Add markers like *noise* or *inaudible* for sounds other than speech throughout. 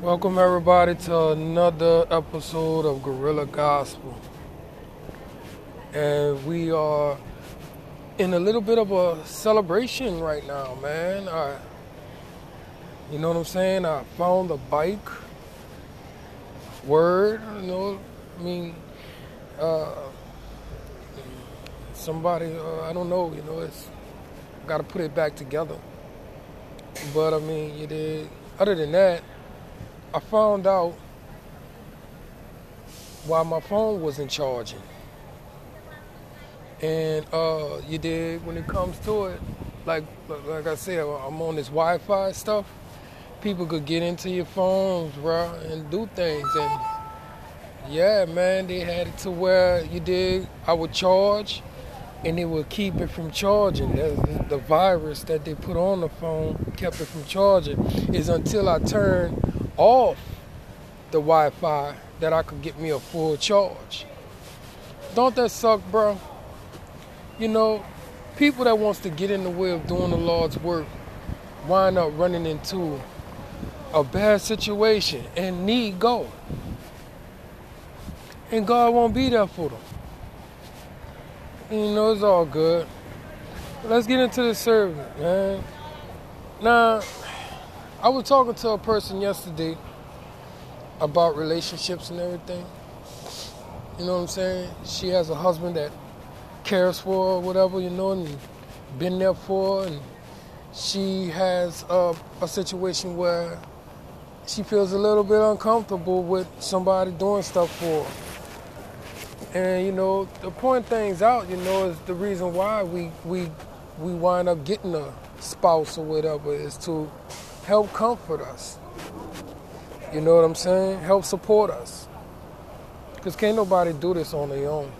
Welcome everybody to another episode of Gorilla Gospel. And we are in a little bit of a celebration right now, man. I, you know what I'm saying? I found a bike. Word, you know, I mean, uh, somebody, uh, I don't know, you know, it's got to put it back together. But I mean, you did. Other than that, I found out why my phone wasn't charging. And uh, you did when it comes to it, like like I said, I'm on this Wi-Fi stuff. People could get into your phones, bro, and do things. And yeah, man, they had it to where you did. I would charge, and it would keep it from charging. The, the virus that they put on the phone kept it from charging. Is until I turned off the Wi-Fi that I could get me a full charge. Don't that suck, bro? You know, people that wants to get in the way of doing the Lord's work wind up running into a bad situation and need God. And God won't be there for them. You know, it's all good. Let's get into the service, man. Now, I was talking to a person yesterday about relationships and everything. You know what I'm saying? She has a husband that cares for her, whatever, you know, and been there for. And she has a, a situation where she feels a little bit uncomfortable with somebody doing stuff for her. And you know, to point things out, you know, is the reason why we we we wind up getting a spouse or whatever is to help comfort us. You know what I'm saying? Help support us. Because can't nobody do this on their own.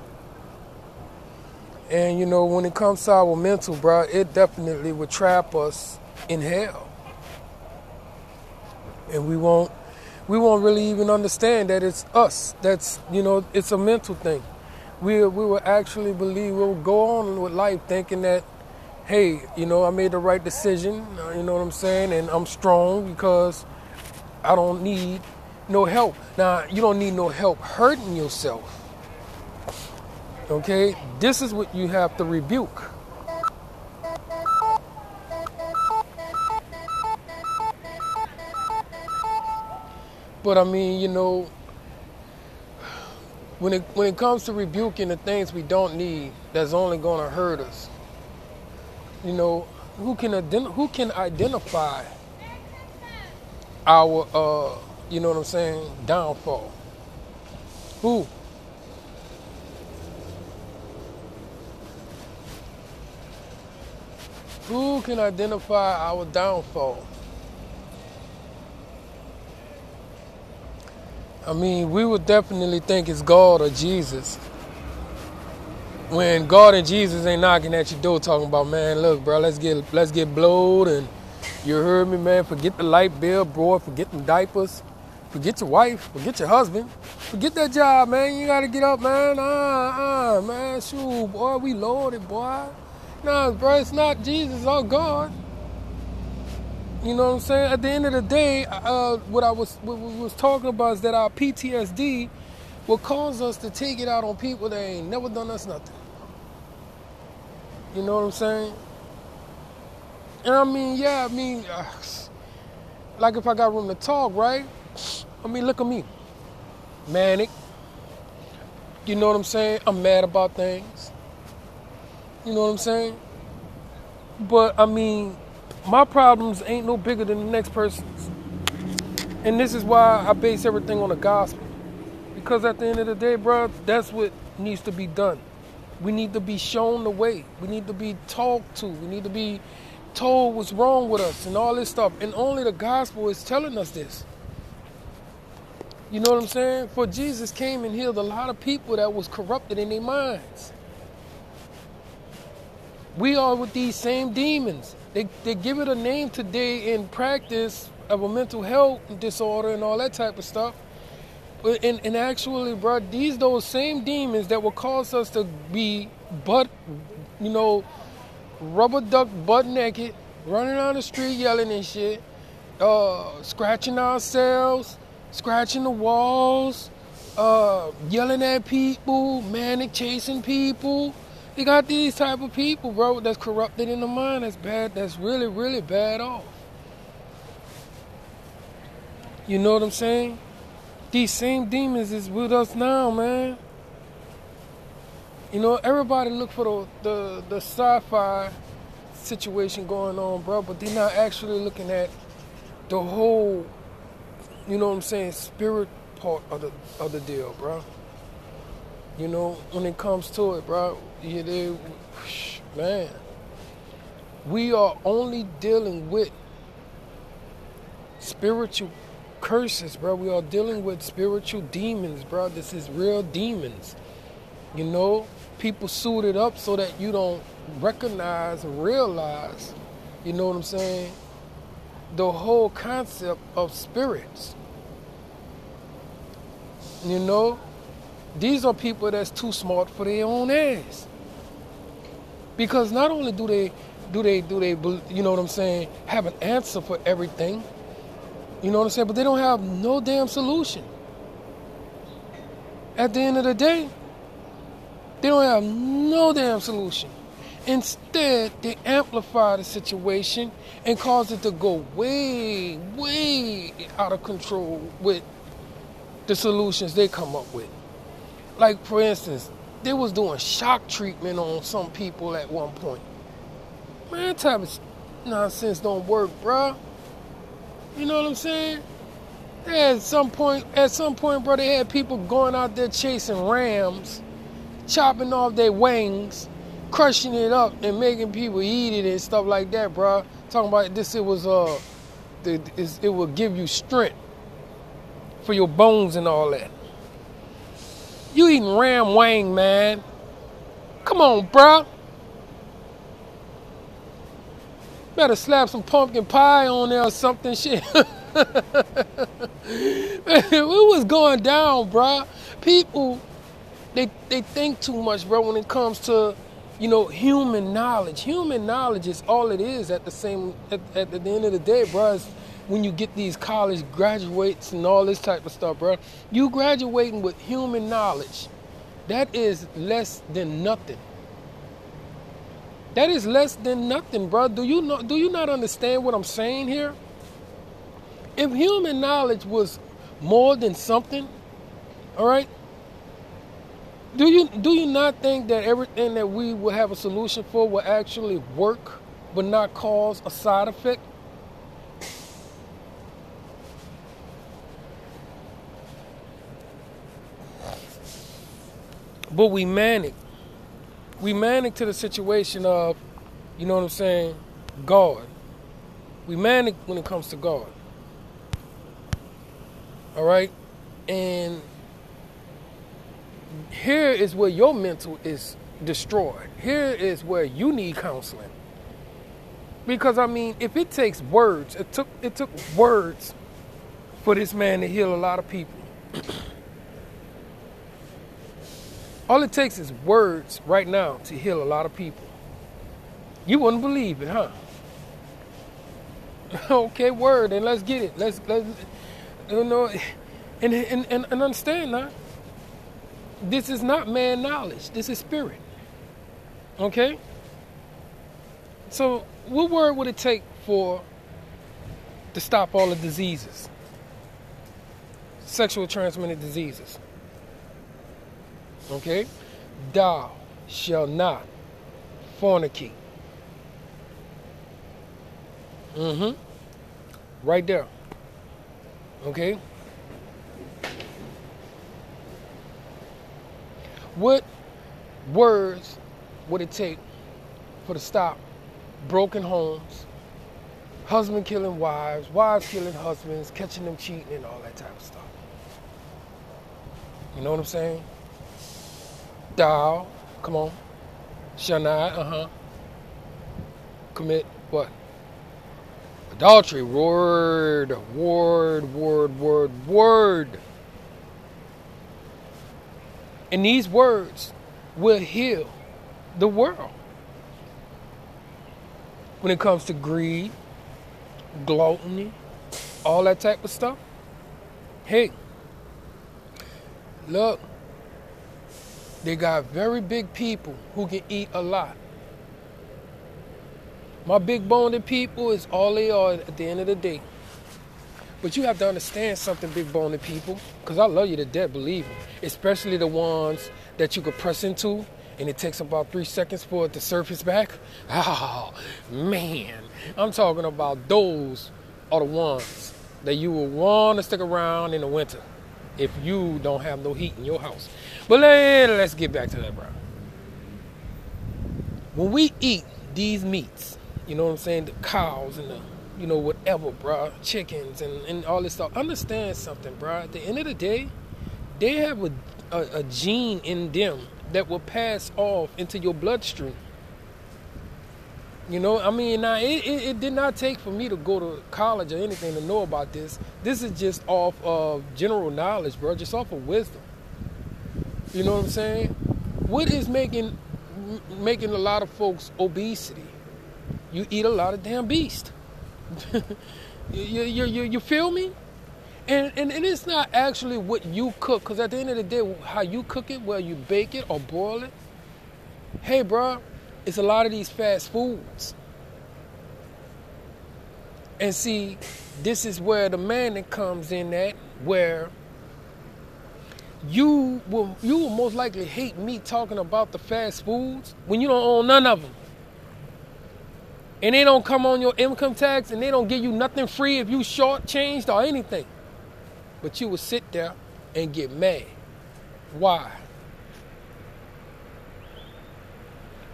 And you know, when it comes to our mental, bro, it definitely would trap us in hell. And we won't we won't really even understand that it's us. That's you know, it's a mental thing. We we will actually believe we'll go on with life thinking that hey, you know, I made the right decision, uh, you know what I'm saying? And I'm strong because I don't need no help. Now, you don't need no help hurting yourself. Okay? This is what you have to rebuke. But I mean, you know, when it when it comes to rebuking the things we don't need, that's only going to hurt us you know, who can who can identify our uh, you know what I'm saying, downfall? Who? Who can identify our downfall? I mean, we would definitely think it's God or Jesus when God and Jesus ain't knocking at your door talking about, man, look, bro, let's get let's get blowed and you heard me, man, forget the light bill, bro, forget the diapers, forget your wife, forget your husband, forget that job, man. You gotta get up, man. Uh, uh, man, shoot, boy, we loaded, boy. Nah, bro, it's not Jesus or God. You know what I'm saying? At the end of the day, uh, what I was what was talking about is that our PTSD will cause us to take it out on people that ain't never done us nothing. You know what I'm saying? And I mean, yeah, I mean, *sighs* like if I got room to talk, right? *sniffs* I mean, look at me. Manic. You know what I'm saying? I'm mad about things. You know what I'm saying? But I mean, my problems ain't no bigger than the next person's. And this is why I base everything on the gospel. Because at the end of the day, bro, that's what needs to be done. We need to be shown the way. We need to be talked to. We need to be told what's wrong with us and all this stuff. And only the gospel is telling us this. You know what I'm saying? For Jesus came and healed a lot of people that was corrupted in their minds. We are with these same demons. They, they give it a name today in practice of a mental health disorder and all that type of stuff. And, and actually, bro, these those same demons that will cause us to be butt, you know, rubber duck butt naked, running on the street yelling and shit, uh, scratching ourselves, scratching the walls, uh, yelling at people, manic chasing people. They got these type of people, bro, that's corrupted in the mind. That's bad. That's really, really bad off. You know what I'm saying? These same demons is with us now, man. You know, everybody look for the the, the sci-fi situation going on, bro, but they're not actually looking at the whole, you know what I'm saying, spirit part of the of the deal, bro. You know, when it comes to it, bro, yeah, they, man, we are only dealing with spiritual curses, bro. We are dealing with spiritual demons, bro. This is real demons. You know, people suited up so that you don't recognize realize, you know what I'm saying, the whole concept of spirits. You know, these are people that's too smart for their own ass. Because not only do they do they do they you know what I'm saying have an answer for everything, you know what I'm saying, but they don't have no damn solution. At the end of the day, they don't have no damn solution. Instead, they amplify the situation and cause it to go way, way out of control with the solutions they come up with. Like for instance, they was doing shock treatment on some people at one point. Man, that type of nonsense don't work, bruh. You know what I'm saying? at some point, at some point, bro, they had people going out there chasing rams, chopping off their wings, crushing it up, and making people eat it and stuff like that, bro. Talking about this, it was uh, it will give you strength for your bones and all that. You eating ram wing, man. Come on, bro. Better slap some pumpkin pie on there or something, shit. *laughs* it was going down, bro? People, they they think too much, bro, when it comes to, you know, human knowledge. Human knowledge is all it is at the same, at, at the end of the day, bro. When you get these college graduates and all this type of stuff, bro. You graduating with human knowledge. That is less than nothing. That is less than nothing, bro. Do you know do you not understand what I'm saying here? If human knowledge was more than something, all right? Do you do you not think that everything that we will have a solution for will actually work but not cause a side effect? But we manic. We manic to the situation of, you know what I'm saying, God. We manic when it comes to God. All right? And here is where your mental is destroyed. Here is where you need counseling. Because I mean, if it takes words, it took it took words for this man to heal a lot of people. All it takes is words right now to heal a lot of people. You wouldn't believe it, huh? *laughs* okay, word, and let's get it. Let's let's you know and and, and, and understand now. This is not man knowledge. This is spirit. Okay? So what word would it take for to stop all the diseases? Sexual transmitted diseases. Okay? Thou shall not fornicate. Mm-hmm. Right there. Okay? What words would it take for to stop broken homes, husband killing wives, wives killing husbands, catching them cheating, and all that type of stuff? You know what I'm saying? Thou, come on. Shall not, uh huh. Commit what? Adultery. Word, word, word, word, word. And these words will heal the world. When it comes to greed, gluttony, all that type of stuff. Hey, look, they got very big people who can eat a lot. My big boned people is all they are at the end of the day. But you have to understand something, big boned people, because I love you to death, believe me. Especially the ones that you could press into and it takes about three seconds for it to surface back. *laughs* Oh, man. I'm talking about those are the ones that you will want to stick around in the winter if you don't have no heat in your house. But let, let's get back to that, bro. When we eat these meats, you know what I'm saying, the cows and the you know, whatever, bro, chickens and, and all this stuff. Understand something, bro. At the end of the day, they have a, a, a gene in them that will pass off into your bloodstream. You know, I mean, now it, it, it, did not take for me to go to college or anything to know about this. This is just off of general knowledge, bro, just off of wisdom. You know what I'm saying? What is making making a lot of folks obesity? You eat a lot of damn beast. *laughs* you, you, you, you feel me? And, and, and it's not actually what you cook, because at the end of the day, how you cook it, whether you bake it or boil it, hey, bro, it's a lot of these fast foods. And see, this is where the man that comes in at, where you will you will most likely hate me talking about the fast foods when you don't own none of them and they don't come on your income tax and they don't give you nothing free if you shortchanged or anything. But you will sit there and get mad. Why?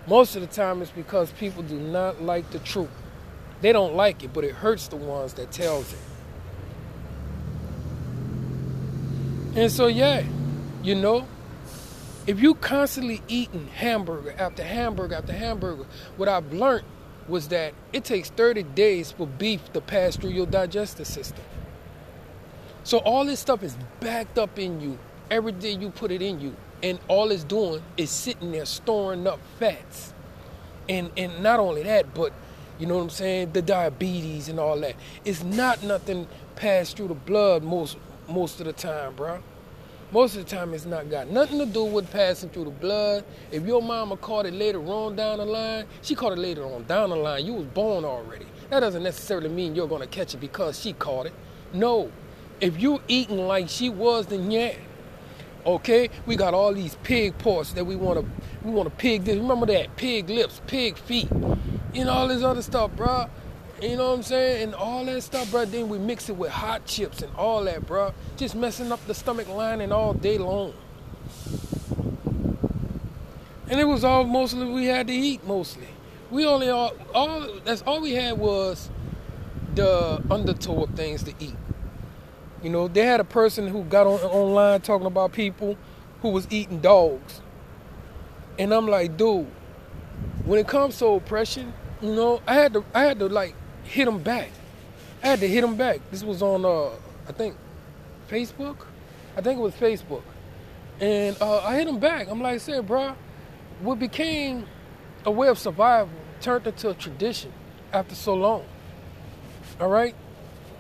Most of the time it's because people do not like the truth. They don't like it, but it hurts the ones that tells it. And so yeah, you know, if you constantly eating hamburger after hamburger after hamburger, what I've learned was that it takes 30 days for beef to pass through your digestive system. So all this stuff is backed up in you every day you put it in you. And all it's doing is sitting there storing up fats. And and not only that, but you know what I'm saying, the diabetes and all that. It's not nothing passed through the blood most most of the time, bro. Most of the time, it's not got nothing to do with passing through the blood. If your mama caught it later on down the line, she caught it later on down the line. You was born already. That doesn't necessarily mean you're gonna catch it because she caught it. No. If you eating like she was, then yeah. Okay, we got all these pig parts that we want to, we want to pig this. Remember that pig lips, pig feet, know all this other stuff, bro. You know what I'm saying? And all that stuff, bro. Then we mix it with hot chips and all that, bro. Just messing up the stomach lining all day long. And it was all mostly we had to eat mostly. We only all, all that's all we had was the undertow of things to eat. You know, they had a person who got on online talking about people who was eating dogs. And I'm like, dude, when it comes to oppression, you know, I had to I had to like hit him back. I had to hit him back. This was on, uh, I think, Facebook. I think it was Facebook. And uh, I hit him back. I'm like, I said, bro, what became a way of survival turned into a tradition after so long. All right?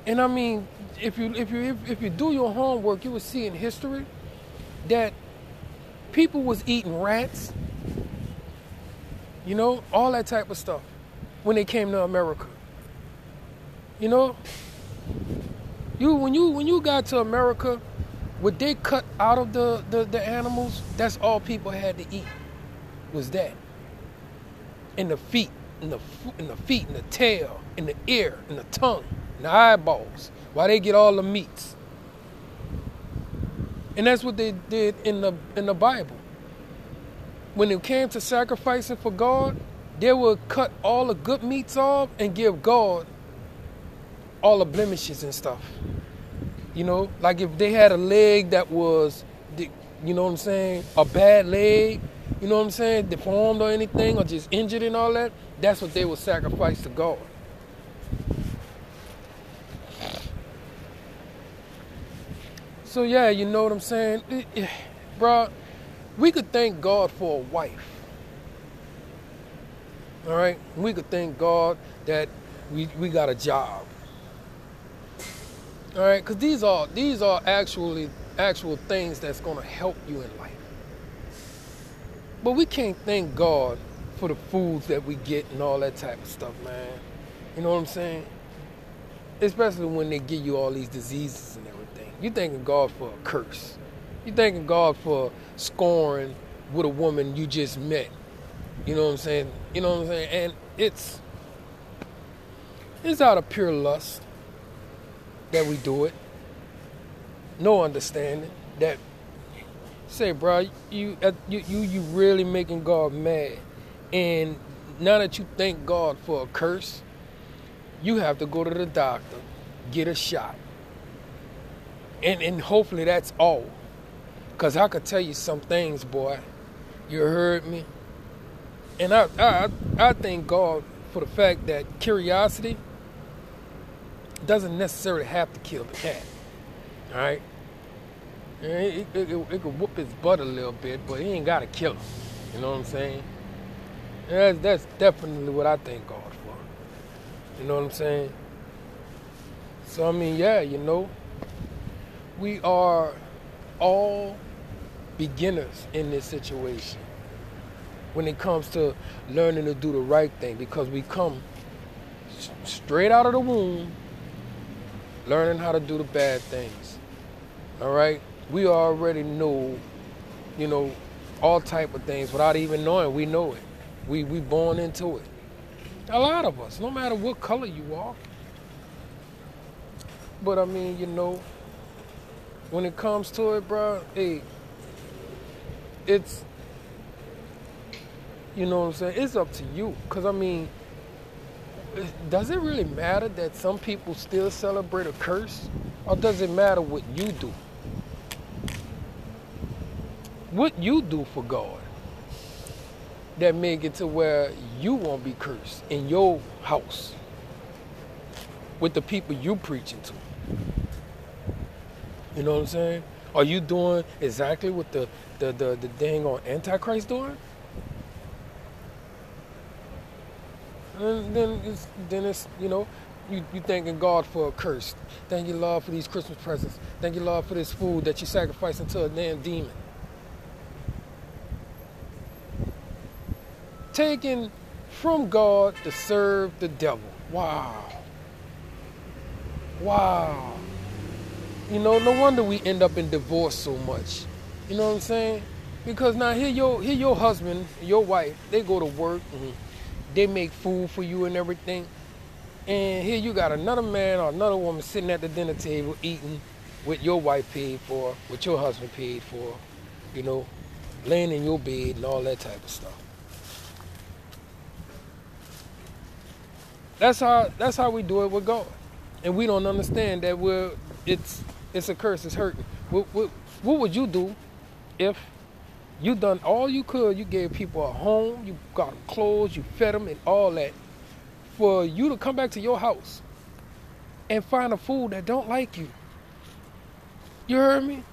And I mean, if you if you if, if you do your homework, you will see in history that people was eating rats, you know, all that type of stuff when they came to America. You know, you when you when you got to America, what they cut out of the, the, the animals, that's all people had to eat. Was that. And the feet, and the and the feet, and the tail, and the ear, and the tongue, and the eyeballs. Why they get all the meats. And that's what they did in the in the Bible. When it came to sacrificing for God, they would cut all the good meats off and give God all the blemishes and stuff. You know, like if they had a leg that was, you know what I'm saying, a bad leg, you know what I'm saying, deformed or anything, or just injured and all that, that's what they would sacrifice to God. So yeah, you know what I'm saying, bro. We could thank God for a wife. All right, we could thank God that we we got a job. All right, because these are these are actually actual things that's gonna help you in life. But we can't thank God for the foods that we get and all that type of stuff, man. You know what I'm saying? Especially when they give you all these diseases and everything. You thanking God for a curse. You thanking God for scoring with a woman you just met. You know what I'm saying? You know what I'm saying? And it's it's out of pure lust that we do it. No understanding that say, bro, you uh, you you you really making God mad, and now that you thank God for a curse, you have to go to the doctor, get a shot, and and hopefully that's all. Cause I could tell you some things, boy. You heard me, and I I I thank God for the fact that curiosity doesn't necessarily have to kill the cat. All right. It, it, it, it, could whoop his butt a little bit, but he ain't got to kill him. You know what I'm saying? That's, that's definitely what I thank God for. You know what I'm saying? So, I mean, yeah, you know, we are all beginners in this situation when it comes to learning to do the right thing because we come straight out of the womb learning how to do the bad things. All right? We already know, you know, all type of things without even knowing. We know it. We we born into it. A lot of us, no matter what color you are. But I mean, you know, when it comes to it, bro, hey, it's you know what I'm saying? It's up to you. Cause I mean, does it really matter that some people still celebrate a curse? Or does it matter what you do? What you do for God that make it to where you won't be cursed in your house with the people you preaching to. You know what I'm saying? Are you doing exactly what the the the, the dang on Antichrist doing? And then it's, then it's you know, you, you thanking God for a curse. Thank you, Lord, for these Christmas presents. Thank you, Lord, for this food that you sacrificed to a damn demon. Taken from God to serve the devil. Wow. Wow. You know, no wonder we end up in divorce so much. You know what I'm saying? Because now here your here your husband, your wife, they go to work and they make food for you and everything. And here you got another man or another woman sitting at the dinner table eating with your wife paid for, with your husband paid for, you know, laying in your bed and all that type of stuff. That's how that's how we do it with God. And we don't understand that we're it's it's a curse, it's hurting. What, what, what would you do if you done all you could. You gave people a home. You got them clothes. You fed them and all that. For you to come back to your house and find a fool that don't like you. You heard me?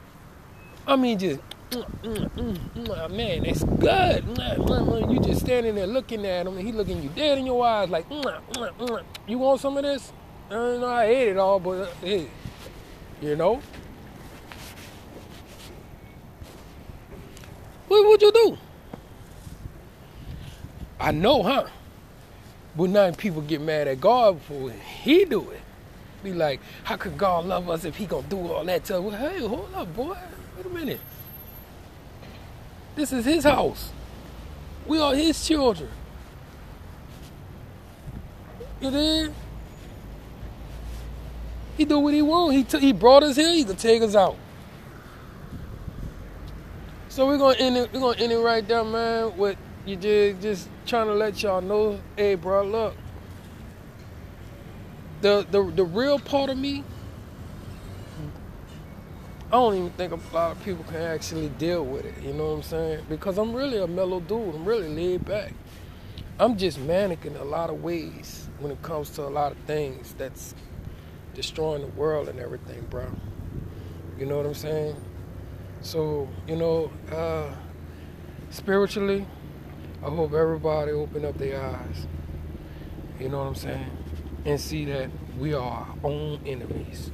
I mean, just man, that's good. You just standing there looking at him, and he looking you dead in your eyes, like, you want some of this? I know I ate it all, but hey, you know. What would you do? I know, huh? But now people get mad at God for he do it. Be like, how could God love us if he gonna do all that to us? Well, hey, hold up, boy. Wait a minute. This is his house. We are his children. You did? He do what he want. He t- he brought us here. He can take us out. So we're gonna end it. We're gonna end it right there, man. With you just just trying to let y'all know, hey, bro, look. The the the real part of me, I don't even think a lot of people can actually deal with it. You know what I'm saying? Because I'm really a mellow dude. I'm really laid back. I'm just manic in a lot of ways when it comes to a lot of things that's destroying the world and everything, bro. You know what I'm saying? So, you know, uh, spiritually, I hope everybody open up their eyes. You know what I'm saying? And see that we are our own enemies.